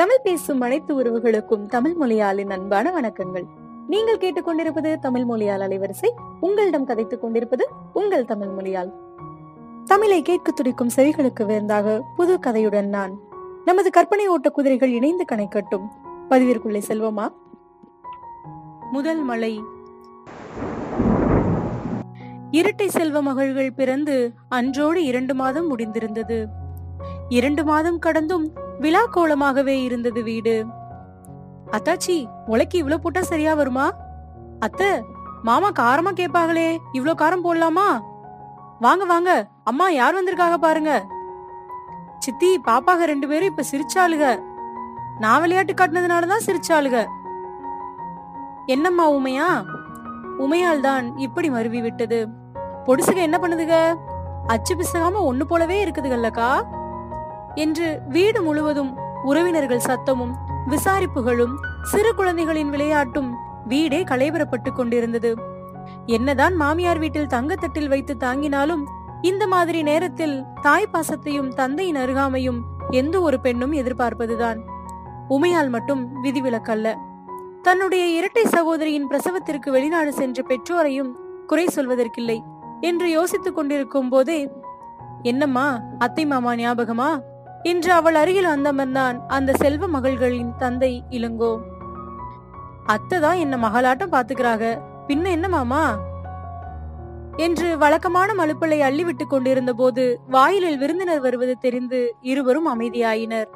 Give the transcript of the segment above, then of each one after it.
தமிழ் பேசும் அனைத்து உறவுகளுக்கும் தமிழ் மொழியாளின் அன்பான வணக்கங்கள். நீங்கள் கேட்டுக்கொண்டிருப்பது தமிழ் மொழியால் அலைவரிசை. உங்களிடம் கதைத்துக் கொண்டிருப்பது உங்கள் தமிழ் மொழியால். தமிழை கேட்க துடிக்கும் செவிகளுக்கு விருந்தாக புது கதையுடன் நான். நமது கற்பனை ஓட்ட குதிரைகள் இணைந்து கணைக்கட்டும். பதிவிற்குள்ளே செல்வோமா? முதல் மலை. இரட்டை செல்வ மகள்கள் பிறந்து அன்றோடு இரண்டு மாதம் முடிந்திருந்தது. இரண்டு மாதம் கடந்தும் விழா கோலமாகவே இருந்தது வீடு. அத்தாச்சி உலக்கி இவ்ளோ போட்டா சரியா வருமா? அத்த மாமா காரமா கேட்பாங்களே இவ்ளோ காரம் போடலாமா? வாங்க வாங்க அம்மா யார் வந்திருக்காக பாருங்க. சித்தி பாப்பாக ரெண்டு பேரும் இப்ப சிரிச்சாளுக. நான் விளையாட்டு காட்டினதுனாலதான் சிரிச்சாளுக. என்னம்மா உமையா? உமையால் தான் இப்படி மருவி விட்டது. பொடிசுக என்ன பண்ணுதுக? அச்சு பிசகாம ஒண்ணு போலவே இருக்குதுகல்லக்கா. என்று வீடு முழுவதும் உறவினர்கள் சத்தமும் விசாரிப்புகளும் சிறு குழந்தைகளின் விளையாட்டும் வீடே களைபரப்பட்டு கொண்டிருந்தது. என்னதான் மாமியார் வீட்டில் தங்கத்தட்டில் வைத்து தாங்கினாலும் இந்த மாதிரி நேரத்தில் தாய் பாசத்தையும் தந்தையின் அருகாமையும் எந்த ஒரு பெண்ணும் எதிர்பார்ப்பதுதான். உமையால் மட்டும் விதிவிலக்கல்ல. தன்னுடைய இரட்டை சகோதரியின் பிரசவத்திற்கு வெளிநாடு சென்ற பெற்றோரையும் குறை சொல்வதற்கில்லை என்று யோசித்துக் கொண்டிருக்கும் போதே என்னம்மா அத்தை மாமா ஞாபகமா? இன்று அவள் அருகில் வந்தமர்ந்தான் அந்த செல்வ மகள்களின் தந்தை இளங்கோ. அத்தை தான் என்ன மகளாட்டம் பாத்துக்கிறாங்க பின்ன என்ன மாமா? என்று வழக்கமான மழுப்பலை அள்ளிவிட்டுக் கொண்டிருந்த போது வாயிலில் விருந்தினர் வருவது தெரிந்து இருவரும் அமைதியாயினர்.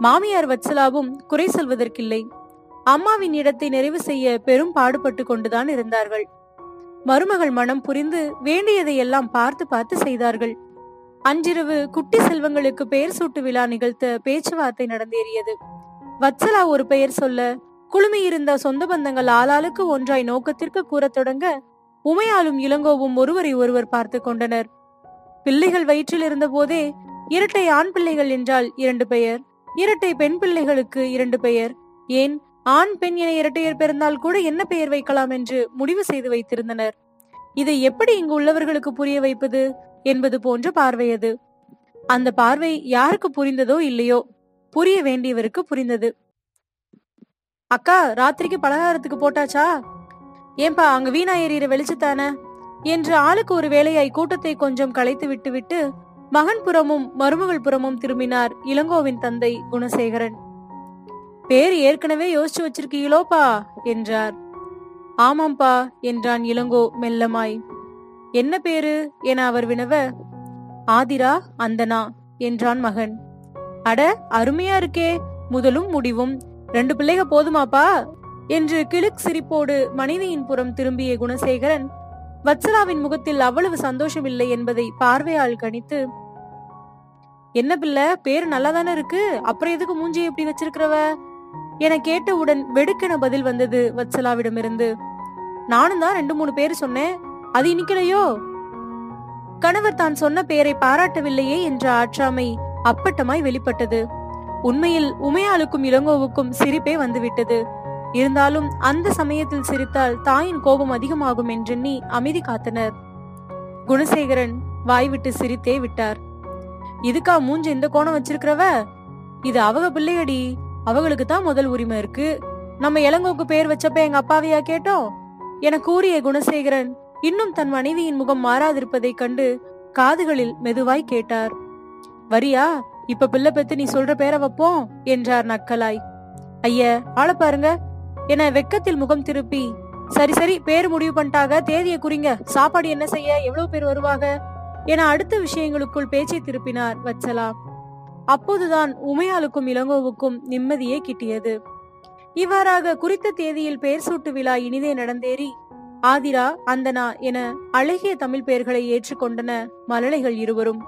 மாமியார் வத்சலாவும் குறை சொல்வதற்கில்லை. அம்மாவின் இடத்தை நிறைவு செய்ய பெரும் பாடுபட்டு கொண்டுதான் இருந்தார்கள். மருமகள் மனம் புரிந்து வேண்டியதை எல்லாம் பார்த்து பார்த்து செய்தார்கள். அன்றிரவு குட்டி செல்வங்களுக்கு பெயர் சூட்டு விழா நிகழ்த்த பேச்சுவார்த்தை நடந்தேறியது. வத்சலா ஒரு பெயர் சொல்ல குழுமியிருந்த சொந்த பந்தங்கள் ஆளாளுக்கு ஒன்றாய் நோக்கத்திற்கு கூறத் தொடங்க உமையாலும் இளங்கோவும் ஒருவரை ஒருவர் பார்த்து கொண்டனர். பிள்ளைகள் வயிற்றில் இருந்த போதே இரட்டை ஆண் பிள்ளைகள் என்றால் இரண்டு பெயர் இரட்டை பெண் பிள்ளைகளுக்கு இரண்டு பெயர். ஏன் ஆண் பெண் என இரட்டையர் பிறந்தால் கூட என்ன பெயர் வைக்கலாம் என்று முடிவு செய்து வைத்திருந்தனர். இதை எப்படி இங்கு உள்ளவர்களுக்கு புரிய வைப்பது? என்பது போன்ற பார்வையது அந்த பார்வை யாருக்கு புரிந்ததோ இல்லையோ புரிய வேண்டியவருக்கு புரிந்தது. அக்கா ராத்திரிக்கு பலகாரத்துக்கு போட்டாச்சா? ஏன்பா அங்க வீணா எறிகிற வெளிச்சத்தானே? என்று ஆளுக்கு ஒரு வேலையாய் கூட்டத்தை கொஞ்சம் களைத்து விட்டுவிட்டு மகன் புறமும் மருமகள் புறமும் திரும்பினார் இளங்கோவின் தந்தை குணசேகரன். பேர் ஏற்கனவே யோசிச்சு வச்சிருக்கீங்களோப்பா என்றார். ஆமாம்பா என்றான் இளங்கோ மெல்லமாய். என்ன பேரு? என அவர் வினவ ஆதிரா அந்தனா என்றான் மகன். அட அருமையா இருக்கே. முதலும் முடிவும். ரெண்டு பிள்ளைக போதுமாப்பா? என்று கிளுக் சிரிப்போடு மனைவியின் புறம் திரும்பிய குணசேகரன் வத்சலாவின் முகத்தில் அவ்வளவு சந்தோஷமில்லை என்பதை பார்வையால் கணித்து என்ன பிள்ளை பேரு நல்லாதானே இருக்கு? அப்புறம் எதுக்கு மூஞ்சி எப்படி வச்சிருக்கிறவ? என கேட்டவுடன் வெடுக்கென பதில் வந்தது வத்சலாவிடமிருந்து நானும் தான் ரெண்டு மூணு பேர் சொன்னேன். அது இனிக்கலையோ? கணவர் தான் சொன்ன பெயரை பாராட்டவில்லையே என்ற ஆற்றாமை அப்பட்டமாய் வெளிப்பட்டது. உண்மையில் உமையாளுக்கும் இளங்கோவுக்கும் சிரிப்பே வந்துவிட்டது. இருந்தாலும் அந்த சமயத்தில் சிரித்தால் தாயின் கோபம் அதிகமாகும் என்றெண்ணி அமைதி காத்தனர். குணசேகரன் வாய்விட்டு சிரித்தே விட்டார். இதுக்கா மூஞ்ச இந்த கோணம் வச்சிருக்கிறவ? இது அவக பிள்ளையடி. அவங்களுக்கு தான் முதல் உரிமை இருக்கு. நம்ம இளங்கோக்கு பேர் வச்சப்ப எங்க அப்பாவையா கேட்டோம்? என கூறிய குணசேகரன் இன்னும் தன் மனைவியின் முகம் மாறாதிருப்பதைக் கண்டு காதுகளில் மெதுவாய் கேட்டார். வரியா இப்ப பிள்ளை பெத்து நீ சொல்ற பேரை வைப்போம் என்றார் நக்கலாய். ஐய ஆள பாருங்க. என வெக்கத்தில் முகம் திருப்பி சரி சரி பேர் முடிவு பண்ணிட்டாக தேதியை குறிங்க. சாப்பாடு என்ன செய்ய எவ்வளவு பேர் வருவாங்க என அடுத்த விஷயங்களுக்குள் பேச்சை திருப்பினார் வச்சலா அப்போதுதான் உமையாளுக்கும் இளங்கோவுக்கும் நிம்மதியே கிட்டியது. இவ்வாறாக குறித்த தேதியில் பெயர் சூட்டு விழா இனிதே நடந்தேறி ஆதிரா அந்தனா என அழகிய தமிழ் பெயர்களை ஏற்றுக்கொண்டன மலலைகள் இருவரும்.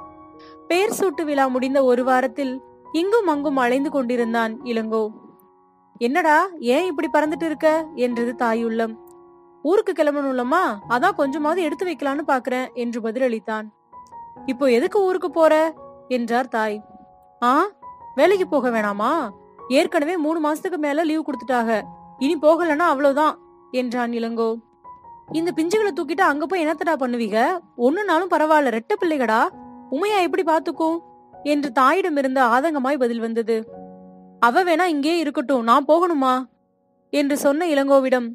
பெயர் சூட்டு விழா முடிந்த ஒரு வாரத்தில் இங்கும் அங்கும் அலைந்து கொண்டிருந்தான் இளங்கோ. என்னடா ஏன் இப்படி பறந்துட்டு இருக்க? என்றது தாயுள்ளம். ஊருக்கு கிளம்பணும்லம்மா அதான் கொஞ்சமாவது எடுத்து வைக்கலான்னு பாக்குறேன் என்று பதிலளித்தான். இப்போ எதுக்கு ஊருக்கு போற? என்றார் தாய். ஆ வேலைக்கு போக வேணாமா? ஏற்கனவே மூணு மாசத்துக்கு மேல லீவ் கொடுத்துட்டாக இனி போகலன்னா அவ்வளவுதான் என்றான் இளங்கோ. இந்த பிஞ்சுகளை தூக்கிட்டு அங்க போய் என்னத்தடா பண்ணுவீங்க? ஒண்ணுனாலும் பரவாயில்ல ரெட்ட பிள்ளைகடா. உமையா எப்படி பாத்துக்கும்? என்று தாயிடம் இருந்த ஆதங்கமாய் பதில் வந்தது. அவ வேணா இங்கே இருக்கட்டும் நான் போகணுமா? என்று சொன்ன இளங்கோவிடம்.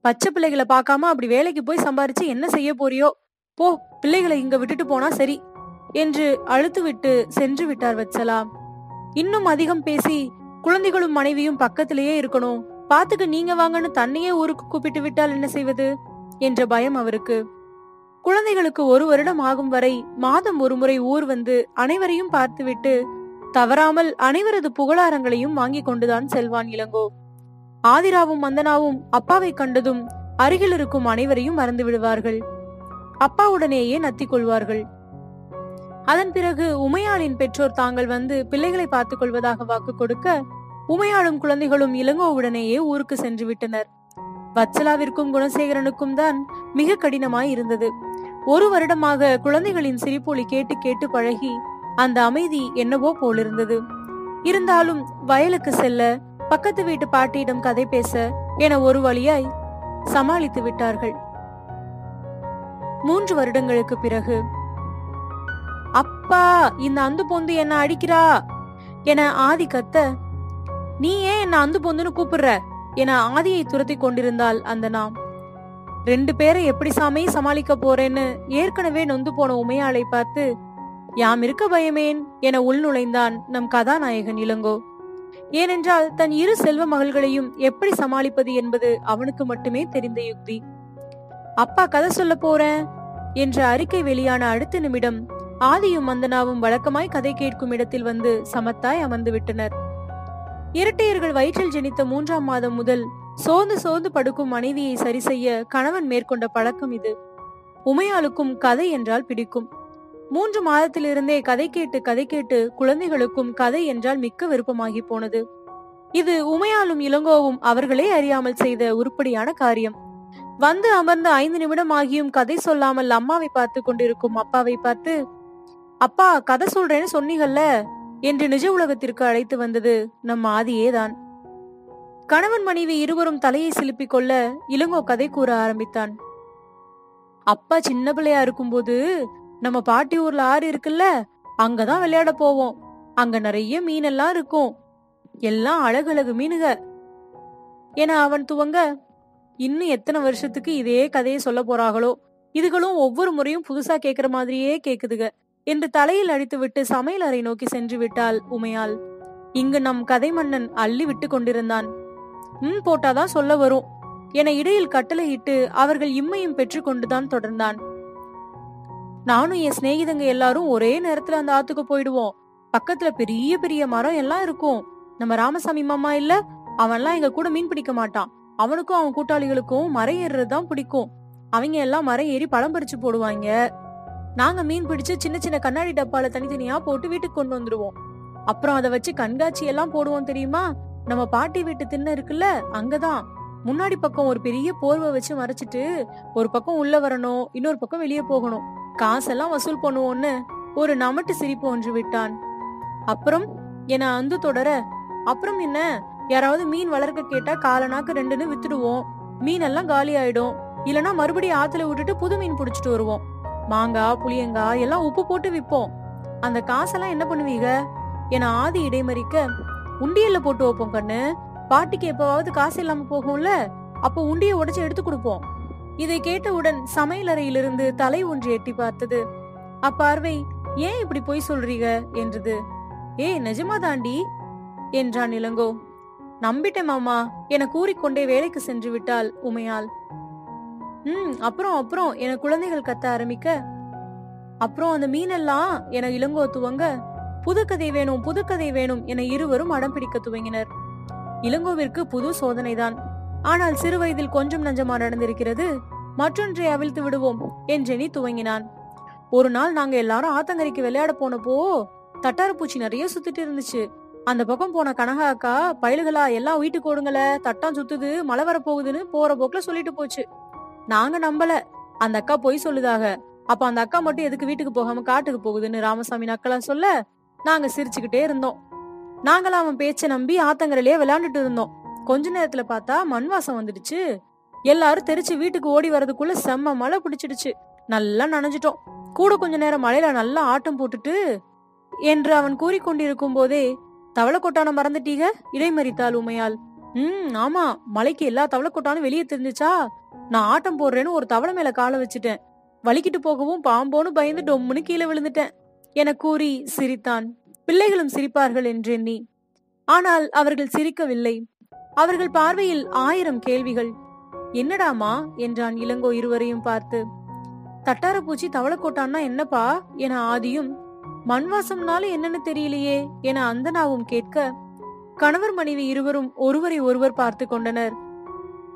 பச்சை பிள்ளைகளை பார்க்காம அப்படி வேலைக்கு போய் சம்பாரிச்சு என்ன செய்ய போறியோ? போ பிள்ளைகளை இங்க விட்டுட்டு போனா சரி என்று அழுத்துவிட்டு சென்று விட்டார் வச்சலா இன்னும் அதிகம் பேசி குழந்தைகளும் மனைவியும் பக்கத்திலேயே இருக்கணும். பாத்துக்க நீங்க வாங்கன்னு தன்னையே ஊருக்கு கூப்பிட்டு விட்டால் என்ன செய்வது? என்ற பயம் அவருக்கு. குழந்தைகளுக்கு ஒரு வருடம் ஆகும் வரை மாதம் ஒருமுறை ஊர் வந்து அனைவரையும் பார்த்துவிட்டு தவறாமல் அனைவரது புகழாரங்களையும் வாங்கி கொண்டுதான் செல்வான் இளங்கோ. ஆதிராவும் மந்தனாவும் அப்பாவை கண்டதும் அருகில் இருக்கும் அனைவரையும் மறந்து விடுவார்கள். அப்பாவுடனேயே நத்திக் கொள்வார்கள். அதன் பிறகு உமையாளின் பெற்றோர் தாங்கள் வந்து பிள்ளைகளை பார்த்துக் கொள்வதாக வாக்கு கொடுக்க உமையாளும் குழந்தைகளும் இளங்கோவுடனேயே ஊருக்கு சென்று விட்டனர். வத்சலாவிற்கும் குணசேகரனுக்கும் தான் மிக கடினமாய் இருந்தது. ஒரு வருடமாக குழந்தைகளின் சிரிப்பொலி கேட்டு கேட்டு பழகி அந்த அமைதி என்னவோ போலிருந்தது. இருந்தாலும் வயலுக்கு செல்ல பக்கத்து வீட்டு பாட்டியிடம் கதை பேச என ஒரு வழியாய் சமாளித்து விட்டார்கள். மூன்று வருடங்களுக்கு பிறகு அப்பா இந்த அந்து பொந்து என்ன அடிக்கிறா? என ஆதி கத்த நீ ஏன் என்ன அந்து பொந்துன்னு கூப்பிடுற? என ஆதியை துரத்தி கொண்டிருந்தால் அந்த நாம். ரெண்டு பேரை எப்படி சாமி சமாளிக்க போறேன்னு ஏற்கனவே நொந்து போன உமையாளை பார்த்து யாம் இருக்க பயமேன்? என உள்நுழைந்தான் நம் கதாநாயகன் இளங்கோ. ஏனென்றால் தன் இரு செல்வ மகள்களையும் எப்படி சமாளிப்பது என்பது அவனுக்கு மட்டுமே தெரிந்த யுக்தி. அப்பா கதை சொல்ல போறேன் என்ற அறிக்கை வெளியான அடுத்த நிமிடம் ஆதியும் மந்தனாவும் வழக்கமாய் கதை கேட்கும் இடத்தில் வந்து சமத்தாய் அமர்ந்து விட்டனர். இரட்டையர்கள் வயிற்றில் ஜனித்த மூன்றாம் மாதம் முதல் சோர்ந்து சோர்ந்து படுக்கும் மனைவியை சரி செய்ய கணவன் மேற்கொண்ட பழக்கம் இது. உமையாளுக்கும் கதை என்றால் பிடிக்கும். மூன்று மாதத்திலிருந்தே கதை கேட்டு கதை கேட்டு குழந்தைகளுக்கும் கதை என்றால் மிக்க விருப்பமாகி போனது. இது உமையாலும் இளங்கோவும் அவர்களே அறியாமல் செய்த உருப்படியான காரியம். வந்து அமர்ந்த ஐந்து நிமிடம் ஆகியும் கதை சொல்லாமல் அம்மாவை பார்த்து கொண்டிருக்கும் அப்பாவை பார்த்து அப்பா கதை சொல்றேன்னு சொன்னீங்கல்ல என்று நிஜ உலகத்திற்கு அழைத்து வந்தது நம் ஆதியேதான் கணவன் மனைவி இருவரும் தலையை சிலுப்பிக் கொள்ள இளங்கோ கதை கூற ஆரம்பித்தான். அப்பா சின்ன பிள்ளையா இருக்கும்போது நம்ம பாட்டி ஊர்ல ஆறு இருக்குல்ல அங்கதான் விளையாட போவோம். அங்க நிறைய மீனெல்லாம் இருக்கும். எல்லாம் அழகழகு மீனுக என அவன் துவங்க இன்னும் எத்தனை வருஷத்துக்கு இதே கதையை சொல்ல போறாங்களோ இதுகளும் ஒவ்வொரு முறையும் புதுசா கேக்குற மாதிரியே கேக்குதுக. என்று தலையில் அடித்துவிட்டு சமையல் அறை நோக்கி சென்று விட்டாள் உமையாள். இங்கு நம் கதை மன்னன் அள்ளி விட்டு கொண்டிருந்தான். ம் போட்டாதான் சொல்ல வரும் என இடையில் கட்டளையிட்டு அவர்கள் இம்மையும் பெற்றுக்கொண்டுதான் தொடர்ந்தான். நானும் என் சிநேகிதங்க எல்லாரும் ஒரே நேரத்துல அந்த ஆத்துக்கு போயிடுவோம். பக்கத்துல பெரிய பெரிய மரம் எல்லாம் இருக்கும். நம்ம ராமசாமி மாமா இல்ல அவன்லாம் எங்க கூட மீன் பிடிக்க மாட்டான். அவனுக்கும் அவன் கூட்டாளிகளுக்கும் மரம் ஏறுறதுதான் பிடிக்கும். அவங்க எல்லாம் மரம் ஏறி பழம் பறிச்சு போடுவாங்க. நாங்க மீன் பிடிச்சு சின்ன சின்ன கண்ணாடி டப்பால தனித்தனியா போட்டு வீட்டுக்கு கொண்டு வந்துருவோம். அப்புறம் அதை வச்சு கண்காட்சி எல்லாம் போடுவோம் தெரியுமா? நம்ம பாட்டி வீட்டு திண்ணை இருக்குல்ல அங்கதான். முன்னாடி பக்கம் ஒரு பெரிய போர்வை வச்சு மறைச்சிட்டு ஒரு பக்கம் உள்ள வரணும் இன்னொரு பக்கம் வெளியே போகணும். காசெல்லாம் வசூல் பண்ணுவோன்னு ஒரு நமட்டு சிரிப்பு ஒன்று விட்டான். அப்புறம் என அந்து தொடர அப்புறம் என்ன? யாராவது மீன் வளர்க்க கேட்டா காலனாக்கு ரெண்டுன்னு வித்துடுவோம். மீன் எல்லாம் காலி ஆயிடும். இல்லனா மறுபடியும் ஆத்துல விட்டுட்டு புது மீன் புடிச்சிட்டு வருவோம். மாங்காய் புளியங்காய் எல்லாம் உப்பு போட்டு விற்போம் அந்த காசெல்லாம் என்ன பண்ணுவீங்க? என ஆதி இடைமறிக்க உண்டியல்ல போட்டு வைப்போம் கண்ணு. பாட்டிக்கு எப்பவாவது காசு இல்லாம போகும்ல? அப்போ உண்டிய உடைச்சு எடுத்து கொடுப்போம். இதை கேட்டவுடன் சமையலறையிலிருந்து தலை ஒன்று எட்டி பார்த்தது. அப்பார்வை ஏன் இப்படி பொய் சொல்றீங்க? என்றது. ஏய் நிஜமா தாண்டி? என்றான் இளங்கோ. நம்பிட்டேன் மாமா என கூறிக்கொண்டே வேலைக்கு சென்று விட்டாள் உமையாள். ம் அப்புறம் அப்புறம். என குழந்தைகள் கத்த ஆரம்பிக்க. அப்புறம் அந்த மீனெல்லாம் என இளங்கோ துவங்க புதுக்கதை வேணும் புதுக்கதை வேணும் என இருவரும் அடம் பிடிக்க துவங்கினர். இளங்கோவிற்கு புது சோதனைதான். ஆனால் சிறு வயதில் கொஞ்சம் நஞ்சமா நடந்திருக்கிறது மற்றொன்றை அவிழ்த்து விடுவோம் என்றெனி துவங்கினான். ஒரு நாள் நாங்க எல்லாரும் ஆத்தங்கரைக்கு விளையாட போனப்போ தட்டாரப்பூச்சி நிறைய சுத்திட்டு இருந்துச்சு. அந்த பக்கம் போன கனகா அக்கா பயலுகளா எல்லாம் வீட்டுக்கு ஓடுங்கள தட்டான் சுத்துது மழை வரப்போகுதுன்னு போற போக்குல சொல்லிட்டு போச்சு. நாங்க நம்பல. அந்த அக்கா பொய் சொல்லுதாக அப்ப அந்த அக்கா மட்டும் எதுக்கு வீட்டுக்கு போகாம காட்டுக்கு போகுதுன்னு ராமசாமி நக்கலா சொல்ல நாங்க சிரிச்சுக்கிட்டே இருந்தோம். நாங்களாம் அவன் பேச்ச நம்பி ஆத்தங்கரையிலேயே விளையாண்டுட்டு இருந்தோம். கொஞ்ச நேரத்துல பார்த்தா மண் வாசம் வந்துடுச்சு. எல்லாரும் தெரிச்சு வீட்டுக்கு ஓடி வர்றதுக்குள்ள செம்ம மழை பிடிச்சிடுச்சு. நல்லா நனைஞ்சிட்டோம். கூட கொஞ்ச நேரம் மழையில நல்லா ஆட்டம் போட்டுட்டு என்று அவன் கூறிக்கொண்டிருக்கும் போதே தவளக்கொட்டான மறந்துட்டீங்க? இடைமறித்தாள் உமையால் ம் ஆமா. மலைக்கு எல்லா தவளக்கொட்டானும் வெளியே தெரிஞ்சுச்சா? நான் ஆட்டம் போடுறேன்னு ஒரு தவளை மேல காலை வச்சுட்டேன். வலிக்கிட்டு போகவும் பாம்போன்னு பயந்து டொம்முன்னு கீழே விழுந்துட்டேன். என கூறி சிரித்தான். பிள்ளைகளும் சிரிப்பார்கள் என்றெண்ணி ஆனால் அவர்கள் சிரிக்கவில்லை. அவர்கள் பார்வையில் ஆயிரம் கேள்விகள். என்னடாமா என்றான் இளங்கோ இருவரையும் பார்த்து. தட்டாரப்பூச்சி தவளக்கோட்டான்னா என்னப்பா? என ஆதியும். மண்வாசம்னால என்னன்னு தெரியலையே? என அந்தனாவும் கேட்க. கணவர் மனைவி இருவரும் ஒருவரை ஒருவர் பார்த்து கொண்டனர்.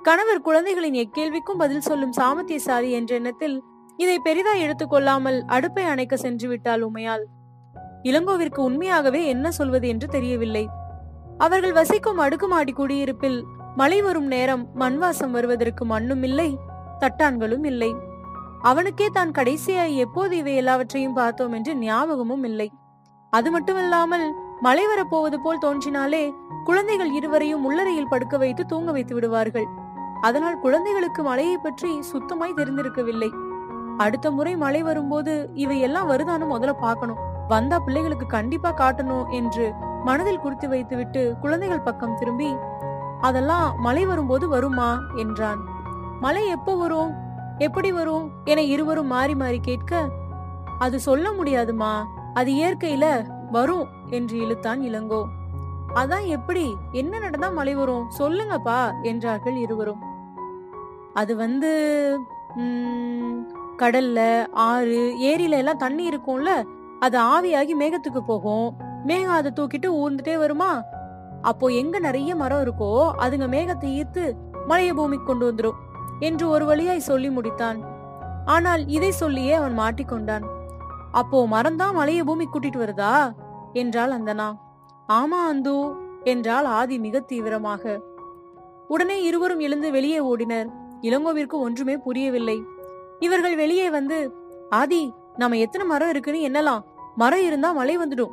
கணவர் குழந்தைகளின் எக்கேள்விக்கும் பதில் சொல்லும் சாமத்தியசாரி என்ற எண்ணத்தில் இதை பெரிதா எடுத்துக்கொள்ளாமல் அடுப்பை அணைக்க சென்று விட்டாள் உமையால். இளங்கோவிற்கு உண்மையாகவே என்ன சொல்வது என்று தெரியவில்லை. அவர்கள் வசிக்கும் அடுக்குமாடி குடியிருப்பில் மழை வரும் நேரம் மண்வாசம் வருவதற்கு மண்ணும் இல்லை தட்டான்களும் இல்லை. அவனுக்கே தான் கடைசியாய் எப்போது இவை எல்லாவற்றையும் பார்த்தோம் என்று ஞாபகமும் இல்லை. அது மட்டுமல்லாமல் மழை வரப்போவது போல் தோன்றினாலே குழந்தைகள் இருவரையும் உள்ளறையில் படுக்க வைத்து தூங்க வைத்து விடுவார்கள். அதனால் குழந்தைகளுக்கு மழையை பற்றி சுத்தமாய் தெரிந்திருக்கவில்லை. அடுத்த முறை மழை வரும்போது இவை எல்லாம் வருதான்னு முதல்ல பார்க்கணும். வந்தா பிள்ளைகளுக்கு கண்டிப்பா காட்டணும் என்று மனதில் குறித்து வைத்துவிட்டு குழந்தைகள் பக்கம் திரும்பி அதெல்லாம் மழை வரும்போது வருமா? என்றான். மழை எப்போ வரும்? எப்படி வரும்? என இருவரும் மாறி மாறி கேட்க அது சொல்ல முடியாதுமா. அது இயற்கையில வரும் என்று இழுத்தான் இளங்கோ. அதான் எப்படி? என்ன நடந்தா மழை வரும்? சொல்லுங்கப்பா என்றார்கள் இருவரும். அது வந்து கடல்ல ஆறு ஏரியில எல்லாம் தண்ணி இருக்கும்ல அது ஆவியாகி மேகத்துக்கு போகும். மேகம் அதை தூக்கிட்டு ஊர்ந்துட்டே வருமா? அப்போ எங்க நிறைய மரம் இருக்கோ அதுங்க மேகத்தை ஈர்த்து மழைய பூமிக்கு கொண்டு வந்துடும் என்று ஒரு வழியாய் சொல்லி முடித்தான். ஆனால் இதை சொல்லியே அவன் மாட்டிக்கொண்டான். அப்போ மரம்தான் மலைய பூமி கூட்டிட்டு வருதா? என்றாள் அந்தனா ஆமா அந்து என்றாள் ஆதி மிக தீவிரமாக. உடனே இருவரும் எழுந்து வெளியே ஓடினர். இளங்கோவிற்கு ஒன்றுமே புரியவில்லை. இவர்கள் வெளியே வந்து ஆதி நாம எத்தனை மரம் இருக்குன்னு என்னலாம் மரம் இருந்தா மழை வந்துடும்.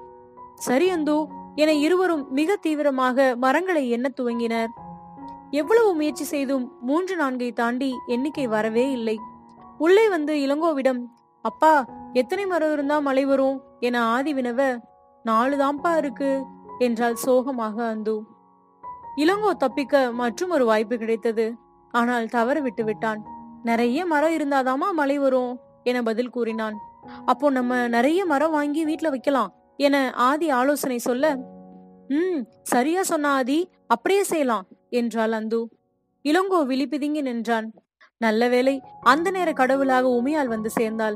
சரி அந்து என இருவரும் மிக தீவிரமாக மரங்களை எண்ணத் துவங்கினர். எவ்வளவு முயற்சி செய்தும் மூன்று நான்கை தாண்டி எண்ணிக்கை வரவே இல்லை. உள்ளே வந்து இளங்கோவிடம் அப்பா எத்தனை மரம் இருந்தா மழை வரும்? என ஆதி வினவ நாலுதாம்ப்பா இருக்கு என்றால் சோகமாக அந்து. இளங்கோ தப்பிக்க மற்றும் ஒரு வாய்ப்பு கிடைத்தது. ஆனால் தவற விட்டு விட்டான் நிறைய மரம் இருந்தாதாமா மழை வரும் என பதில் கூறினான். அப்போ நம்ம நிறைய மரம் வாங்கி வீட்டுல வைக்கலாம் என ஆதி ஆலோசனை சொல்ல ம் சரியா சொன்ன ஆதி அப்படியே செய்யலாம் என்றாள் அந்து. இளங்கோ விழிப்பிதுங்கி நின்றான். நல்ல வேளை அந்த நேர கடவுளாக உமையால் வந்து சேர்ந்தாள்.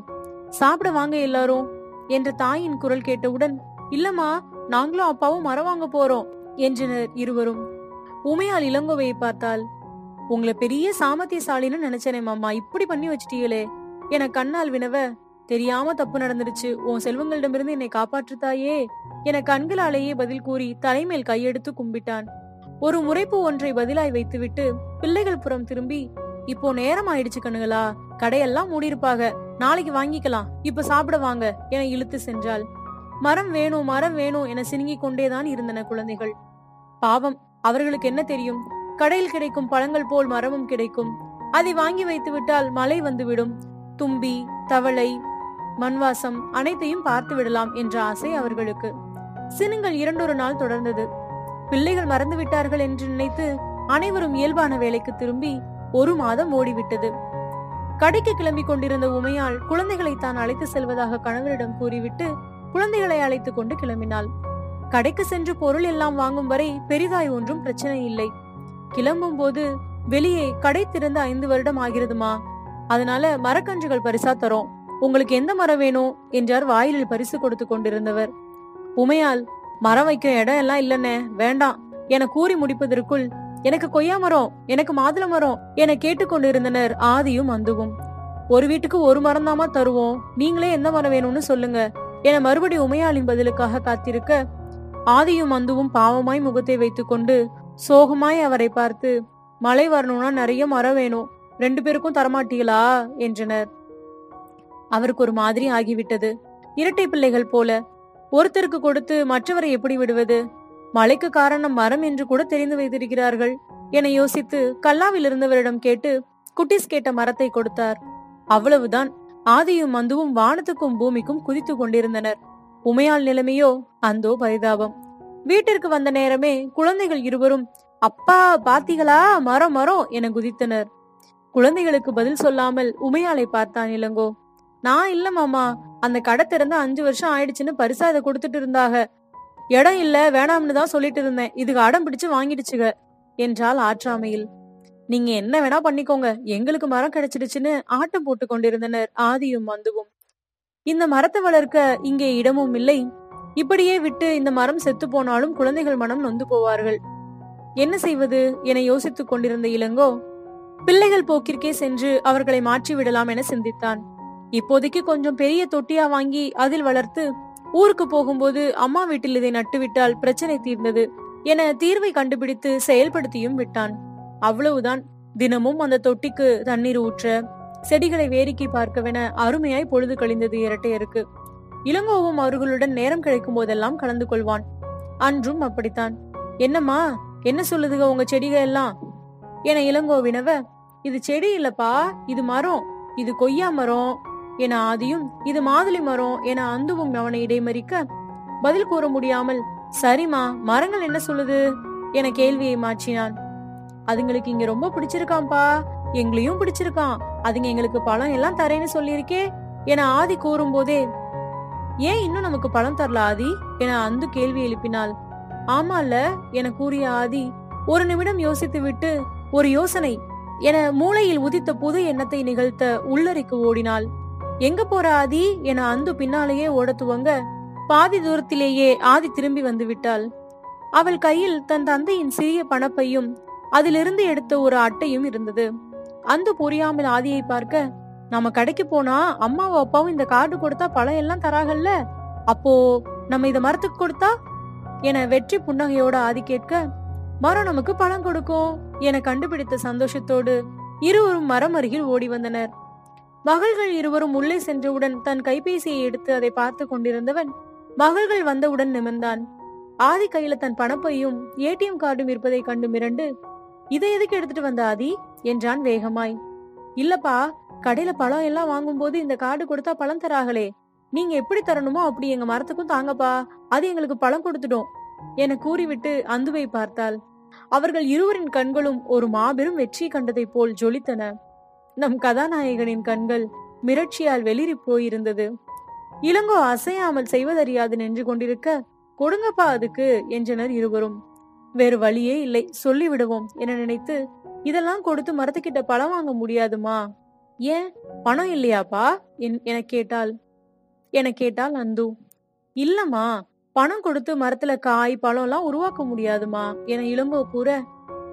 சாப்பிட வாங்க எல்லாரும் என்ற தாயின் குரல் கேட்டவுடன் இல்லம்மா நாங்களும் அப்பாவும் மரம் வாங்க போறோம் என்றனர் இருவரும். உமையால் இளங்கோவை பார்த்தாள். உங்களை பெரிய சாமர்த்தியசாலின்னு நினைச்சேனே மாமா. இப்படி பண்ணி வச்சிட்டீங்களே. என கண்ணால் வினவ தெரியாம தப்பு நடந்துருச்சு. உன் செல்வங்களிடமிருந்து என்னை காப்பாற்றுத்தாயே. என கண்களாலேயே பதில் கூறி தலைமேல் கையெடுத்து கும்பிட்டான். ஒரு முறைப்பு ஒன்றை பதிலாய் வைத்துவிட்டு பிள்ளைகள் புறம் திரும்பி இப்போ நேரம் ஆயிடுச்சு கண்ணுகளா. கடையெல்லாம் மூடியிருப்பாங்க நாளைக்கு வாங்கிக்கலாம். இப்ப சாப்பிட வாங்க என இழுத்து சென்றாள். மரம் வேணும் மரம் வேணும் என சினுங்கிக் கொண்டேதான் இருந்தன குழந்தைகள். பாவம் அவர்களுக்கு என்ன தெரியும்? கடையில் கிடைக்கும் பழங்கள் போல் மரமும் கிடைக்கும். அதை வாங்கி வைத்து விட்டால் மழை வந்துவிடும். தும்பி தவளை மண்வாசம் அனைத்தையும் பார்த்து விடலாம் என்ற ஆசை அவர்களுக்கு. சினுங்கள் இரண்டொரு நாள் தொடர்ந்தது. பிள்ளைகள் மறந்து விட்டார்கள் என்று நினைத்து அனைவரும் இயல்பான வேலைக்கு திரும்பி ஒரு மாதம் ஓடிவிட்டது. கடைக்கு கிளம்பிக் கொண்டிருந்த உமையால் குழந்தைகளை தான் அழைத்து செல்வதாக கணவரிடம் கூறிவிட்டு குழந்தைகளை அழைத்துக் கொண்டு கிளம்பினாள். கடைக்கு சென்று பொருள் எல்லாம் வாங்கும் வரை பெரிதாய் ஒன்றும் பிரச்சனை இல்லை. கிளம்பும் போது வெளியே கடை திறந்து ஐந்து வருடம் ஆகிறதுமா? அதனால மரக்கன்றுகள் பரிசா தரோம். உங்களுக்கு எந்த மரம் வேணும்? என்றார் வாயிலில் பரிசு கொடுத்து கொண்டிருந்தவர். உமையால் மரம் வைக்கும் இடம் எல்லாம் இல்லைன்னே வேண்டாம். என கூறி முடிப்பதற்குள் எனக்கு கொய்யா மரம் எனக்கு மாதுளை மரம் என கேட்டுக்கொண்டிருந்தனர் ஆதியும் அந்துவும். ஒரு வீட்டுக்கு ஒரு மரம் தாமா தருவோம். நீங்களே எந்த மரம் வேணும்னு சொல்லுங்க என மறுபடி உமையாளின் பதிலுக்காக காத்திருக்க ஆதியும் அந்துவும் பாவமாய் முகத்தை வைத்துக்கொண்டு சோகமாய் அவரை பார்த்து மழை வரணும்னா நிறைய மரம் வேணும். ரெண்டு பேருக்கும் தரமாட்டீங்களா? என்றனர். அவருக்கு ஒரு மாதிரி ஆகிவிட்டது. இரட்டை பிள்ளைகள் போல. ஒருத்தருக்கு கொடுத்து மற்றவரை எப்படி விடுவது? மழைக்கு காரணம் மரம் என்று கூட தெரிந்து வைத்திருக்கிறார்கள். என யோசித்து கல்லாவில் இருந்தவரிடம் கேட்டு குட்டிஸ் கேட்ட மரத்தை கொடுத்தார். அவ்வளவுதான். ஆதியும் மந்துவும் வானத்துக்கும் பூமிக்கும் குதித்து கொண்டிருந்தனர். உமையால் நிலைமையோ அந்தோ பரிதாபம். வீட்டிற்கு வந்த நேரமே குழந்தைகள் இருவரும் அப்பா பாத்தீங்களா மரம் மரம் என குதித்தனர். குழந்தைகளுக்கு பதில் சொல்லாமல் உமையாளை பார்த்தான் இளங்கோ. நான் இல்ல மாமா. அந்த கடை திறந்து அஞ்சு வருஷம் ஆயிடுச்சுன்னு பரிசா இதை கொடுத்துட்டு இருந்தாக. இடம் இல்ல வேணாம்னு தான் சொல்லிட்டு இருந்தேன். இதுக்கு அடம் பிடிச்சு வாங்கிடுச்சுக என்றால் ஆற்றாமையில். நீங்க என்ன வேணா பண்ணிக்கோங்க. எங்களுக்கு மரம் கிடைச்சிடுச்சுன்னு ஆட்டம் போட்டு கொண்டிருந்தனர் ஆதியும் மந்துவும். இந்த மரத்தை வளர்க்க இங்கே இடமும் இல்லை. இப்படியே விட்டு இந்த மரம் செத்து போனாலும் குழந்தைகள் மனம் நொந்து போவார்கள். என்ன செய்வது என யோசித்துக் கொண்டிருந்த இளங்கோ பிள்ளைகள் போக்கிற்கே சென்று அவர்களை மாற்றி விடலாம் என சிந்தித்தான். இப்போதைக்கு கொஞ்சம் பெரிய தொட்டியா வாங்கி அதில் வளர்த்து ஊருக்கு போகும்போது அம்மா வீட்டில் இதை நட்டுவிட்டால் பிரச்சனை தீர்ந்தது என தீர்வை கண்டுபிடித்து செயல்படுத்தியும் விட்டான். அவ்வளவுதான். தினமும் அந்த தொட்டிக்கு தண்ணீர் ஊற்ற செடிகளை வேடிக்கை பார்க்கவென அருமையாய் பொழுது கழிந்தது இரட்டையருக்கு. இளங்கோவும் அவர்களுடன் நேரம் கிடைக்கும் போதெல்லாம் கலந்து கொள்வான். அன்றும் அப்படித்தான். என்னம்மா என்ன சொல்லுதுக உங்க செடிகள் எல்லாம் என இளங்கோ வினவ இது செடி இல்லப்பா இது மரம் இது கொய்யா மரம் என ஆதியும் இது மாதுளை மரம் என அந்துவும் அவனை இடைமறிக்க பதில் கூற முடியாமல் சரிம்மா மரங்கள் என்ன சொல்லுது? என கேள்வியை மாற்றினான். அதுங்களுக்கு இங்க ரொம்ப பிடிச்சிருக்காம்பா எங்களையும் பிடிச்சிருக்கான் அதுங்க எங்களுக்கு பழம் எல்லாம் தரேன்னு சொல்லியிருக்கே என ஆதி கூறும் போதே ஏன் இன்னும் நமக்கு பழம் தரல ஆதி? என அந்து கேள்வி எழுப்பினாள். ஆமால என கூறிய ஆதி ஒரு நிமிடம் யோசித்து விட்டு ஒரு யோசனை என மூளையில் உதித்த புது எண்ணத்தை நிகழ்த்த உள்ளறைக்கு ஓடினாள். எங்க போற ஆதி? என அந்து பின்னாலேயே ஓட துவங்க பாதி தூரத்திலேயே ஆதி திரும்பி வந்து விட்டாள். அவள் கையில் தன் தந்தையின் சிறிய பணப்பையும் அதிலிருந்து எடுத்த ஒரு அட்டையும் இருந்தது. அந்து புரியாமல் ஆதியை பார்க்க நம்ம கடைக்கு போனா அம்மாவும் அப்பாவும் இந்த கார்டு கொடுத்தா பழம் எல்லாம் தராகல்ல அப்போ நம்ம இத மரத்துக்கு கொடுத்தா? என வெற்றி புன்னகையோட ஆதி கேட்க மரம் நமக்கு பழம் கொடுக்கும் என கண்டுபிடித்த சந்தோஷத்தோடு இருவரும் மரம் அருகில் ஓடி வந்தனர். மகள்கள் இருவரும் உள்ளே சென்றவுடன் தன் கைபேசியை எடுத்து அதை பார்த்து கொண்டிருந்தவன் மகள்கள் வந்தவுடன் நிமிர்ந்தான். ஆதி கையில தன் பணப்பையும் ஏடிஎம் கார்டும் இருப்பதை கண்டு மிரண்டு இதை எதுக்கு எடுத்துட்டு வந்த ஆதி? என்றான் வேகமாய். இல்லப்பா கடையில பழம் எல்லாம் வாங்கும்போது இந்த கார்டு கொடுத்தா பழம் தராங்களே. நீங்க எப்படி தரணுமோ அப்படி எங்க மரத்துக்கும் தாங்கப்பா. அது எங்களுக்கு பழம் கொடுத்துடும். என கூறிவிட்டு அந்துவை பார்த்தாள். அவர்கள் இருவரின் கண்களும் ஒரு மாபெரும் வெற்றி கண்டதைப் போல் ஜொலித்தன. நம் கதாநாயகனின் கண்கள் மிரட்சியால் வெளிரி போயிருந்தது. இளங்கோ அசையாமல் செய்வதறியாது நின்று கொண்டிருக்க. கொடுங்கப்பா அதுக்கு என்றனர் இருவரும். வேறு வழியே இல்லை. சொல்லிவிடுவோம் என நினைத்து இதெல்லாம் கொடுத்து மரத்துக்கிட்ட பழம் வாங்க முடியாதுமா? ஏன்? பணம் இல்லையாப்பா? என்- என கேட்டாள். என கேட்டாள் அந்து. இல்லம்மா பணம் கொடுத்து மரத்துல காய் பழம் எல்லாம் உருவாக்க முடியாதுமா என இளம்போ கூற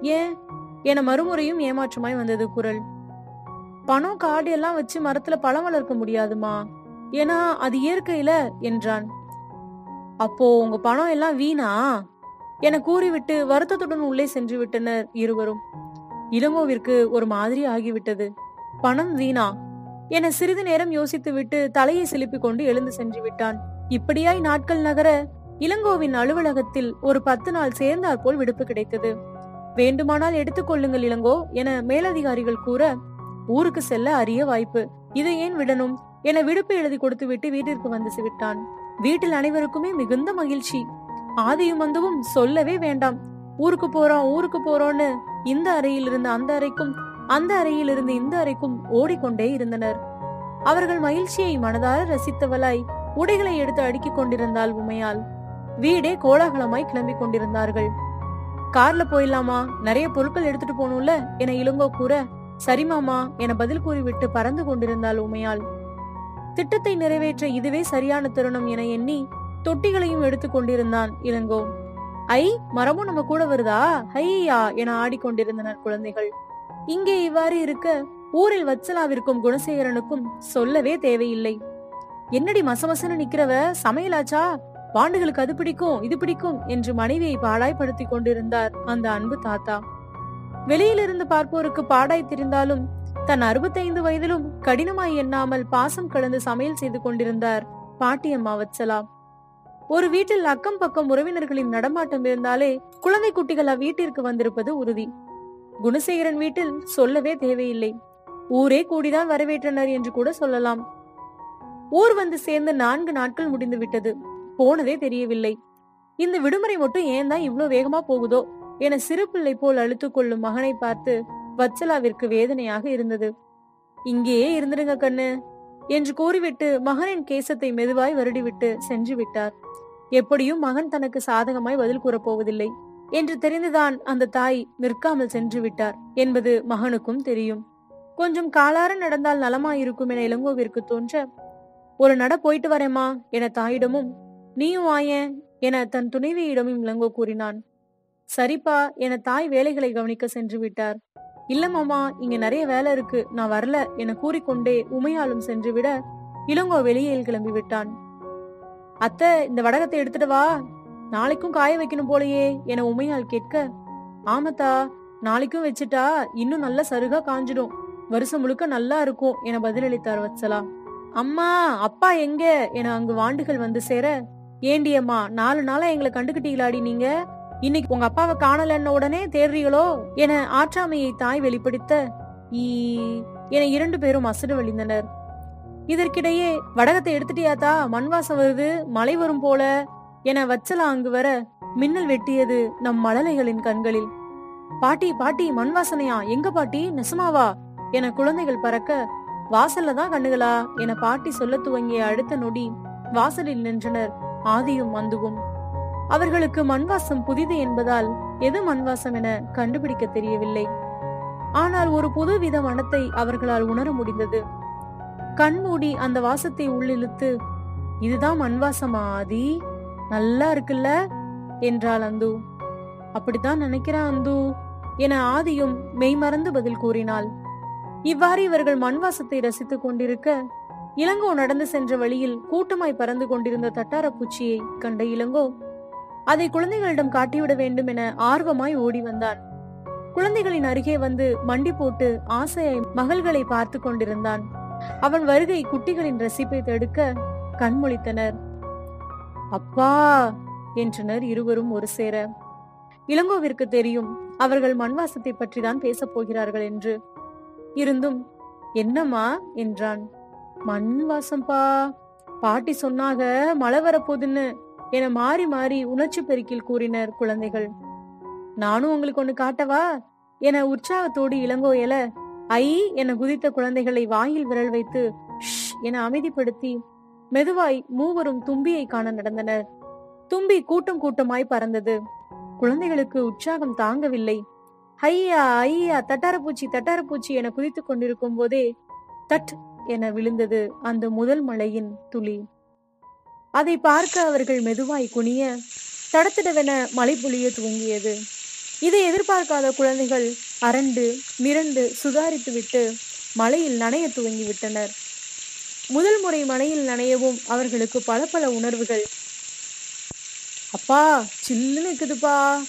ஏன்? என மறுமுறையும் ஏமாற்றமாய் வந்தது குரல். பணம் காடு எல்லாம் வச்சு மரத்துல பழம் வளர்க்க முடியாதுமா ஏன்னா அது இயற்கையில என்றான். அப்போ உங்க பணம் எல்லாம் வீணா? என கூறிவிட்டு வருத்தத்துடன் உள்ளே சென்று விட்டனர் இருவரும். இளங்கோவிற்கு ஒரு மாதிரி ஆகிவிட்டது. பணம் வீணா? என சிறிது நேரம் யோசித்துவிட்டு தலையை சிலுப்பிக் கொண்டு எழுந்து சென்று விட்டான். இப்படியாய் நாட்கள் நகர இளங்கோவின் அலுவலகத்தில் ஒரு பத்து நாள் சேர்ந்தாற் போல் விடுப்பு கிடைத்தது. வேண்டுமானால் எடுத்துக்கொள்ளுங்கள் இளங்கோ என மேலதிகாரிகள் கூற ஊருக்கு செல்ல அரிய வாய்ப்பு. இதை ஏன் விடணும்? என விடுப்பு எழுதி கொடுத்துவிட்டு வீட்டிற்கு வந்து விட்டான் வீட்டில் அனைவருக்குமே மிகுந்த மகிழ்ச்சி. ஆதியும் வந்துவும் சொல்லவே வேண்டாம். ஊருக்கு போறோம் ஊருக்கு போறோம்னு இந்த அறையில் இருந்து அந்த அறைக்கும் அந்த அறையில் இருந்து இந்த அறைக்கும் ஓடிக்கொண்டே இருந்தனர். அவர்கள் மகிழ்ச்சியை மனதார ரசித்தவளாய் உடைகளை எடுத்து அடுக்கிக் கொண்டிருந்தாள் உமையால். வீடே கோலாகலமாய் கிளம்பிக் கொண்டிருந்தார்கள். கார்ல போயிடலாமா நிறைய பொருட்கள் எடுத்துட்டு போகணும்ல? என இளங்கோ கூற சரிமாமா என பதில் கூறிவிட்டு பறந்து கொண்டிருந்தாள் உமையால். திட்டத்தை நிறைவேற்ற இதுவே சரியான தருணம் என எண்ணி தொட்டிகளையும் எடுத்துக் கொண்டிருந்தான் இளங்கோ. ஐ மரமும் நம்ம கூட வருதா? ஹையா என ஆடிக்கொண்டிருந்தனர் குழந்தைகள். இங்கே இவ்வாறு இருக்க ஊரில் வச்சலாவிற்கும் குணசேகரனுக்கும் சொல்லவே தேவையில்லை. என்னடி மசமசன்னு நிக்கிறவ சமையலாச்சா? பாண்டுகளுக்கு அது பிடிக்கும் இது பிடிக்கும் என்று மனைவியை பாடாய்படுத்தி கொண்டிருந்தார் அந்த அன்பு தாத்தா. வெளியிலிருந்து பார்ப்போருக்கு பாடாய் தெரிந்தாலும் தன் அறுபத்தைந்து வயதிலும் கடினமாய் எண்ணாமல் பாசம் கலந்து சமையல் செய்து கொண்டிருந்தார் பாட்டியம்மா வச்சலா ஒரு வீட்டில் அக்கம் பக்கம் உறவினர்களின் நடமாட்டம் இருந்தாலே குழந்தை குட்டிகள் அவ்வீட்டிற்கு வந்திருப்பது உறுதி. குணசேகரன் வீட்டில் சொல்லவே தேவையில்லை. ஊரே கூடிதான் வரவேற்றனர் என்று கூட சொல்லலாம். ஊர் வந்து சேர்ந்து நான்கு நாட்கள் முடிந்து விட்டது. போனதே தெரியவில்லை. இந்த விடுமுறை மட்டும் ஏன் தான் இவ்வளோ வேகமா போகுதோ என சிறு பிள்ளை போல் அழுத்து கொள்ளும் மகனை பார்த்து வச்சலாவிற்கு வேதனையாக இருந்தது. இங்கேயே இருந்துடுங்க கண்ணு என்று கூறிவிட்டு மகனின் கேசத்தை மெதுவாய் வருடிவிட்டு சென்று விட்டார். எப்படியும் மகன் தனக்கு சாதகமாய் பதில் கூறப்போவதில்லை என்று தெரிந்துதான் அந்த தாய் நிற்காமல் சென்று விட்டார் என்பது மகனுக்கும் தெரியும். கொஞ்சம் காலார நடந்தால் நலமாயிருக்கும் என இளங்கோவிற்கு தோன்ற ஒரு நட போயிட்டு வரேம்மா என தாயிடமும் நீயும் ஆயேன் என தன் துணைவியிடமும் இளங்கோ கூறினான். சரிப்பா என தாய் வேலைகளை கவனிக்க சென்று விட்டார். இல்ல மாமா இங்க நிறைய வேலை இருக்கு நான் வரல என கூறிக்கொண்டே உமையாலும் சென்று விட இளங்கோ வெளியில் கிளம்பி விட்டான் அத்தை இந்த வடகத்தை எடுத்துட்டு வா நாளைக்கும் காய வைக்கணும் போலயே என உமையால் கேட்க ஆமத்தா நாளைக்கும் வச்சுட்டா இன்னும் நல்ல சருகா காஞ்சிடும். வருஷம் முழுக்க நல்லா இருக்கும் என பதிலளித்தார் வத்சலா. அம்மா அப்பா எங்க? என அங்கு வாண்டுகள் வந்து சேர ஏண்டி அம்மா நாலு நாளா எங்களை கண்டுகிட்டீங்களாடி நீங்க? இன்னைக்கு உங்க அப்பாவை காணலன்ன உடனே தேடுறீங்களோ? என ஆற்றாமையை தாய் வெளிப்படுத்த ஈ என இரண்டு பேரும் அசடு வழிந்தனர். இதற்கிடையே வடகத்தை எடுத்துட்டியாத்தா? மண் வாசம் வருது மழை வரும் போல. என வச்சலா அங்கு வர மின்னல் வெட்டியது நம் மழலைகளின் கண்களில். பாட்டி பாட்டி மண் வாசனையா எங்க பாட்டி? நெசமாவா? என குழந்தைகள் பறக்க வாசல்ல தான் கண்ணுகளா? என பாட்டி சொல்ல துவங்கிய அடுத்த நொடி வாசலில் நின்றனர் ஆதியும் மந்துவும். அவர்களுக்கு மண்வாசம் புதிது என்பதால் எது மண்வாசம் என கண்டுபிடிக்க தெரியவில்லை. ஆனால் ஒரு புதுவித மனத்தை அவர்களால் உணர முடிந்தது. கண்மூடி அந்த வாசத்தை உள்ளிழுத்து இதுதான் மண்வாசமா ஆதி? நல்லா இருக்குல்ல? என்றாள் அந்து. அப்படித்தான் நினைக்கிறான் அந்து என ஆதியும் மெய்மறந்து பதில் கூறினாள். இவ்வாறு இவர்கள் மண்வாசத்தை ரசித்துக் கொண்டிருக்க இளங்கோ நடந்து சென்ற வழியில் கூட்டமாய் பறந்து கொண்டிருந்த தட்டாரப்பூச்சியை கண்ட இளங்கோ அதை குழந்தைகளிடம் காட்டிவிட வேண்டும் என ஆர்வமாய் ஓடி வந்தான். குழந்தைகளின் அருகே வந்து மண்டி போட்டு ஆசையை மகள்களை பார்த்து கொண்டிருந்தான். அவன் வருகை குட்டிகளின் ரசிப்பை தடுக்க கண்மொழித்தனர். அப்பா என்றனர் இருவரும் ஒரு சேர. இளங்கோவிற்கு தெரியும் அவர்கள் மண்வாசத்தை பற்றிதான் பேசப் போகிறார்கள் என்று. இருந்தும் என்னம்மா? என்றான். மண் வாசம்பா பாட்டி சொன்னாக மழை வரப்போகுதுன்னு என மாறி மாறி உணர்ச்சி பெருக்கில் கூறினர் குழந்தைகள். நானும் உங்களுக்கு ஒண்ணு காட்டவா? என உற்சாகத்தோடு இளங்கோ எல ஐ என குதித்த குழந்தைகளை வாயில் விரல் வைத்து ஷ் என அமைதிப்படுத்தி மெதுவாய் மூவரும் தும்பியை காண நடந்தனர். தும்பி கூட்டம் கூட்டமாய் பறந்தது. குழந்தைகளுக்கு உற்சாகம் தாங்கவில்லை. ஐயா ஐயா தட்டாரப்பூச்சி தட்டாரப்பூச்சி என குதித்துக் கொண்டிருக்கும் போதே தட் என விழுந்தது அந்த முதல் மழையின் துளி. அதை பார்க்க அவர்கள் மெதுவாய் குனிய தடத்திடவென மழை பொழிய துவங்கியது இதை எதிர்பார்க்காத குழந்தைகள் அரண்டு மிரண்டு சுதாரித்துவிட்டு மலையில் மழையில் நனைய துவங்கி விட்டனர் முதல் முறை மழையில் நனையவும் அவர்களுக்கு பல பல உணர்வுகள். அப்பா சில்லுன்னு இருக்குதுப்பா.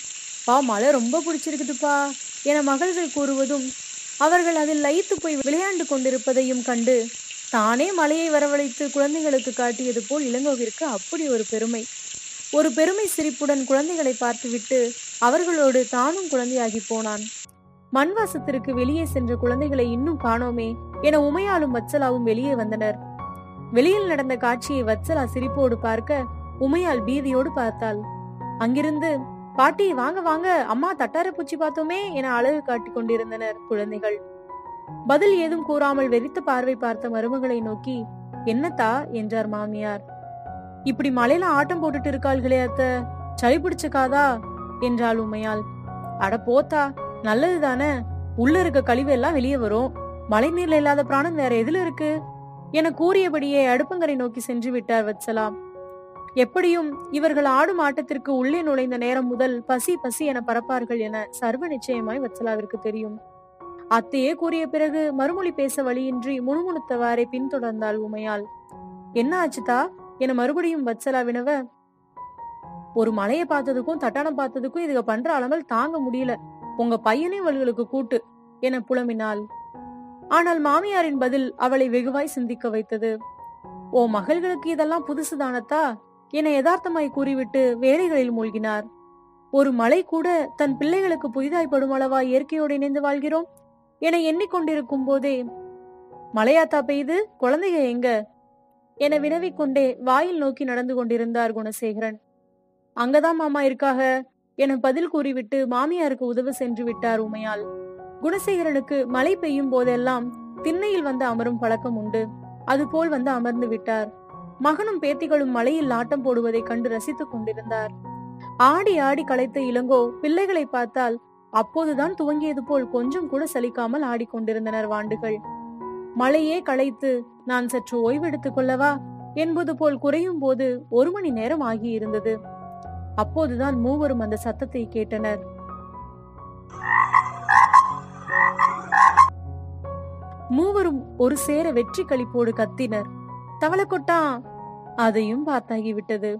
பா மழை ரொம்ப பிடிச்சிருக்குதுப்பா என மகள்கள் கூறுவதும் அவர்கள் அதில் லயித்து போய் விளையாண்டு கொண்டிருப்பதையும் கண்டு தானே மலையை வரவழைத்து குழந்தைகளுக்கு காட்டியது போல் இளங்கோவிற்கு அப்படி ஒரு பெருமை. ஒரு பெருமை சிரிப்புடன் குழந்தைகளை பார்த்துவிட்டு அவர்களோடு தானும் குழந்தையாகி போனான். மண்வாசத்திற்கு வெளியே சென்ற குழந்தைகளை இன்னும் காணோமே என உமையாலும் வச்சலாவும் வெளியே வந்தனர். வெளியில் நடந்த காட்சியை வத்சலா சிரிப்போடு பார்க்க உமையால் பீதியோடு பார்த்தாள். அங்கிருந்து பாட்டி வாங்க வாங்க அம்மா தட்டார பூச்சி பார்த்தோமே என அழகு காட்டிக் கொண்டிருந்தனர் குழந்தைகள். பதில் ஏதும் கூறாமல் வெறித்த பார்வை பார்த்த மருமகளை நோக்கி என்னத்தா? என்றார் மாமியார். இப்படி மலையில ஆட்டம் போட்டுட்டு இருக்காள்களே அத்த சளி பிடிச்சக்காதா? என்றாள் உமையால். அட போத்தா நல்லதுதானே உள்ள இருக்க கழிவு எல்லாம் வெளியே வரும். மழை நீர்ல இல்லாத பிராணம் வேற எதுல இருக்கு? என கூறியபடியே அடுப்பங்கரை நோக்கி சென்று விட்டார் வத்சலா எப்படியும் இவர்கள் ஆடும் ஆட்டத்திற்கு உள்ளே நுழைந்த நேரம் முதல் பசி பசி என பறப்பார்கள் என சர்வ நிச்சயமாய் வத்சலாவிற்கு தெரியும். அத்தையே கூறிய பிறகு மறுமொழி பேச வழியின்றி முணுமுணுத்தவாறே பின்தொடர்ந்தாள் உமையால் என்ன ஆச்சுதா என மறுபடியும் வத்சலா வினவ ஒரு மலையை பார்த்ததுக்கும் தட்டானம் பார்த்ததுக்கும் இதுக பண்ற அளவில் தாங்க முடியல. உங்க பையனே வல்களுக்கு கூட்டு என புலம்பினாள். ஆனால் மாமியாரின் பதில் அவளை வெகுவாய் சிந்திக்க வைத்தது. ஓ மகள்களுக்கு இதெல்லாம் புதுசுதானத்தா? என யதார்த்தமாய் கூறிவிட்டு வேலைகளில் மூழ்கினார். ஒரு மலை கூட தன் பிள்ளைகளுக்கு புதிதாய் படும் அளவா இயற்கையோடு இணைந்து வாழ்கிறோம்? என எண்ணிக்கொண்டிருக்கும் போதே மலையாத்தா பெய்து குழந்தைங்க எங்க? என வினவிக்கொண்டே வாயில் நோக்கி நடந்து கொண்டிருந்தார் குணசேகரன். அங்கதான் மாமா இருக்காக? என பதில் கூறிவிட்டு மாமியாருக்கு உதவு சென்று விட்டார் உமையாள் குணசேகரனுக்கு மழை பெய்யும் போதெல்லாம் திண்ணையில் வந்து அமரும் பழக்கம் உண்டு. அதுபோல் வந்து அமர்ந்து விட்டார். மகனும் பேத்திகளும் மலையில் ஆட்டம் போடுவதை கண்டு ரசித்துக் கொண்டிருந்தார். ஆடி ஆடி களைத்த இளங்கோ பிள்ளைகளை பார்த்தால் அப்போதுதான் துவங்கியது போல் கொஞ்சம் கூட சலிக்காமல் ஆடிக்கொண்டிருந்தனர் வாண்டுகள். மழையே களைத்து நான் சற்று ஓய்வெடுத்துக் கொள்ளவா? என்பது போல் குறையும் போது ஒரு மணி நேரம் ஆகியிருந்தது. அப்போதுதான் மூவரும் அந்த சத்தத்தை கேட்டனர். மூவரும் ஒரு சேர வெற்றி களிப்போடு கத்தினர். தவளக்கொட்டா அதையும் பார்த்தாகிவிட்டது.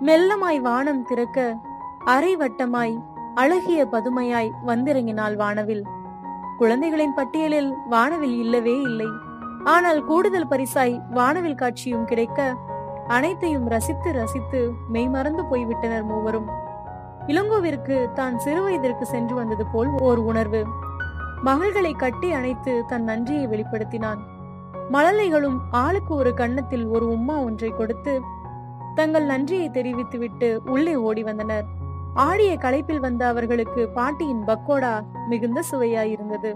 மெல்லமாய் வானம் திறக்க அரை வட்டமாய் அழகிய பதுமையாய் வந்திறங்கினாள் வானவில். குழந்தைகளின் பட்டியலில் வானவில் இல்லவே இல்லை. ஆனால் கூடுதல் பரிசாய் வானவில் காட்சியும் கிடைக்க அனைத்தையும் ரசித்து ரசித்து மெய்மறந்து போய்விட்டனர் மூவரும். இளங்கோவிற்கு தான் சிறுவயதிற்கு சென்று வந்தது போல் ஓர் உணர்வு. மகள்களை கட்டி அணைத்து தன் நன்றியை வெளிப்படுத்தினான். மழலைகளும் ஆளுக்கு ஒரு கன்னத்தில் ஒரு உம்மா ஒன்றை கொடுத்து தங்கள் நன்றியை தெரிவித்துவிட்டு உள்ளே ஓடி வந்தனர். ஆடிய களைப்பில் வந்த அவர்களுக்கு பாட்டியின் பக்கோடா மிகுந்த சுவையாயிருந்தது.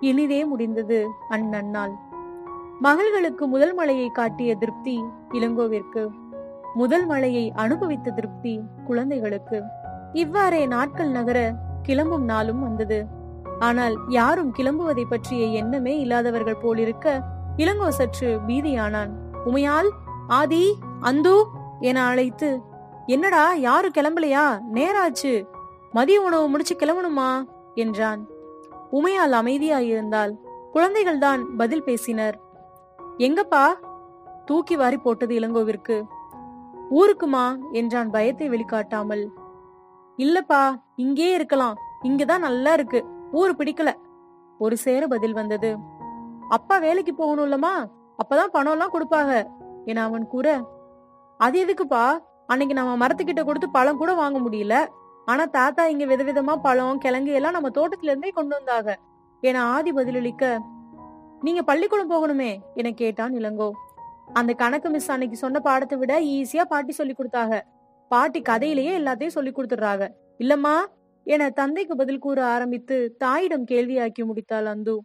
இனிதே முடிந்தது அந்நன்னாள் மகள்களுக்கு முதல் மலையை காட்டிய திருப்தி இளங்கோவிற்கு முதல் மலையை அனுபவித்த திருப்தி குழந்தைகளுக்கு. இவ்வாறே நாட்கள் நகர கிளம்பும் நாளும் வந்தது. ஆனால் யாரும் கிளம்புவதை பற்றிய எண்ணமே இல்லாதவர்கள் போலிருக்க இளங்கோ சற்று பீதியானான். உமையால் ஆதி அந்து என அழைத்து என்னடா யாரும் கிளம்பலையா? நேராச்சு. மதிய உணவு முடிச்சு கிளம்பணுமா? என்றான். உமையால் அமைதியாயிருந்தால் குழந்தைகள் தான் பதில் பேசினர். எங்கப்பா? தூக்கி வாரி போட்டது இளங்கோவிற்கு. ஊருக்குமா? என்றான் பயத்தை வெளிக்காட்டாமல். இல்லப்பா இங்கே இருக்கலாம். இங்கதான் நல்லா இருக்கு. ஊரு பிடிக்கல. ஒரு சேர பதில் வந்தது. அப்பா வேலைக்கு போகணும்லமா அப்பதான் பணம் எல்லாம் கொடுப்பாங்க என அவன் கூற. அது எதுக்குப்பா? அன்னைக்கு நம்ம மரத்துக்கிட்ட கொடுத்து பழம் கூட வாங்க முடியல. ஆனா தாத்தா இங்க விதவிதமா பழம் கிழங்கு எல்லாம் நம்ம தோட்டத்துல இருந்தே கொண்டு வந்தாங்க என ஆதி பதிலளிக்க. நீங்க பள்ளிக்கூடம் போகணுமே என கேட்டான் இளங்கோ. அந்த கணக்கு மிஸ் அன்னைக்கு சொன்ன பாடத்தை விட ஈஸியா பாட்டி சொல்லி கொடுத்தாங்க. பாட்டி கதையிலேயே எல்லாத்தையும் சொல்லி கொடுத்துடுறாங்க. இல்லம்மா என தந்தைக்கு பதில் கூற ஆரம்பித்து தாயிடம் கேள்வியாக்கி முடித்தாள் அந்து.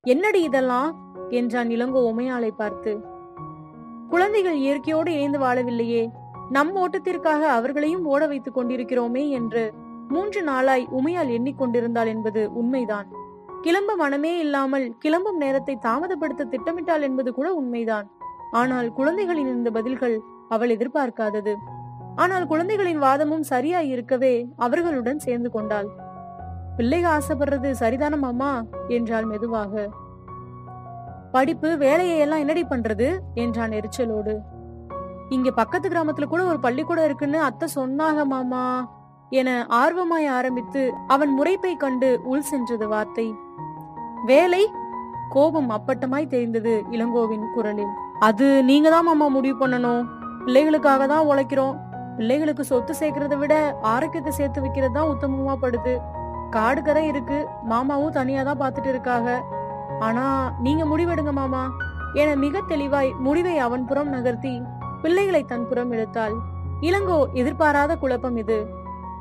என்னடி இதெல்லாம்? என்றான் இளங்கோ உமையாளை பார்த்து. குழந்தைகள் இயற்கையோடு இணைந்து வாழவில்லையே. நம் ஓட்டத்திற்காக அவர்களையும் ஓட வைத்துக் கொண்டிருக்கிறோமே என்று மூன்று நாளாய் உமையால் எண்ணிக்கொண்டிருந்தாள் என்பது உண்மைதான். கிளம்ப மனமே இல்லாமல் கிளம்பும் நேரத்தை தாமதப்படுத்த திட்டமிட்டாள் என்பது கூட உண்மைதான். ஆனால் குழந்தைகளின் இந்த பதில்கள் அவள் எதிர்பார்க்காதது. ஆனால் குழந்தைகளின் வாதமும் சரியாய் இருக்கவே அவர்களுடன் சேர்ந்து கொண்டாள். பிள்ளைக ஆசைப்படுறது சரிதானம் அம்மா என்றாள் மெதுவாக. படிப்பு வேலையை எல்லாம் என்னடி பண்றது? என்றான் எரிச்சலோடு. இங்க பக்கத்து கிராமத்துல கூட ஒரு பள்ளிக்கூடம் இருக்குன்னு அத்தை சொன்னாக மாமா என ஆர்வமாய் ஆரம்பித்து அவன் முறைப்பை கண்டு உள் சென்றது வார்த்தை. வேலை? கோபம் அப்பட்டமாய் தெரிந்தது இளங்கோவின் குரலில். அது நீங்க தான் மாமா முடிவு பண்ணணும். பிள்ளைகளுக்காக தான் உழைக்கிறோம். பிள்ளைகளுக்கு சொத்து சேர்க்கறத விட ஆரோக்கியத்தை சேர்த்து வைக்கிறது தான் உத்தமமா படுது. காடு கரை இருக்கு. மாமாவும் தனியா தான் பாத்துட்டு இருக்காங்க. ஆனா நீங்க முடிவெடுங்க மாமா. என மிக தெளிவாய் முடிவை அவன் புறம் நகர்த்தி பிள்ளைகளை தன் புறம் இழுத்தாள். இளங்கோ எதிர்பாராத குழப்பம் இது.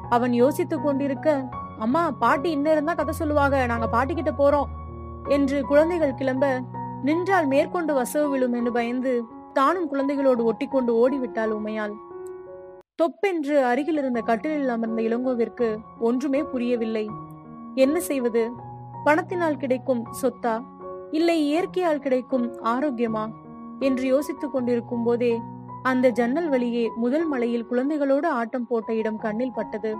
அவன் யோசித்துக் கொண்டிருக்க அம்மா பாட்டி இன்னும் இருந்தா கதை சொல்லுவாங்க. நாங்க பாட்டி கிட்ட போறோம். என்று குழந்தைகள் கிளம்ப நின்றால் மேற்கொண்டு வசவு விழும் என்று பயந்து தானும் குழந்தைகளோடு ஒட்டிக்கொண்டு ஓடிவிட்டாள் உமையாள். தொப்பென்று அருகில் இருந்த கட்டிலில் அமர்ந்த இளங்கோவிற்கு ஒன்றுமே புரியவில்லை. என்ன செய்வது? பணத்தினால் கிடைக்கும் சொத்தா? இல்லை இயற்கையால் கிடைக்கும் ஆரோக்கியமா? என்று யோசித்துக் கொண்டிருக்கும் போதே அந்த ஜன்னல் வழியே முதல் மலையில் குழந்தைகளோடு ஆட்டம் போட்ட இடம் கண்ணில் பட்டது.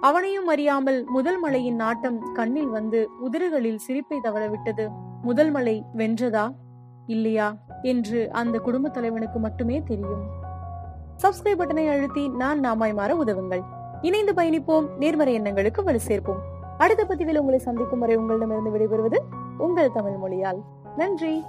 அவனையும் அறியாமல் முதல் மலையின் நாட்டம் கண்ணில் வந்து உதிரிகளில் சிரிப்பை தவறவிட்டது. முதல் மலை வென்றதா? இல்லையா? என்று அந்த குடும்ப தலைவனுக்கு மட்டுமே தெரியும். சப்ஸ்கிரைப் பட்டனை அழுத்தி நான் நாமாய் மாற உதவுங்கள். இணைந்து பயணிப்போம். நேர்மறை எண்ணங்களுக்கு வலு சேர்ப்போம். அடுத்த பதிவில் உங்களை சந்திக்கும் வரை உங்களிடமிருந்து விடைபெறுவது உங்கள் தமிழ் மொழியால். நன்றி.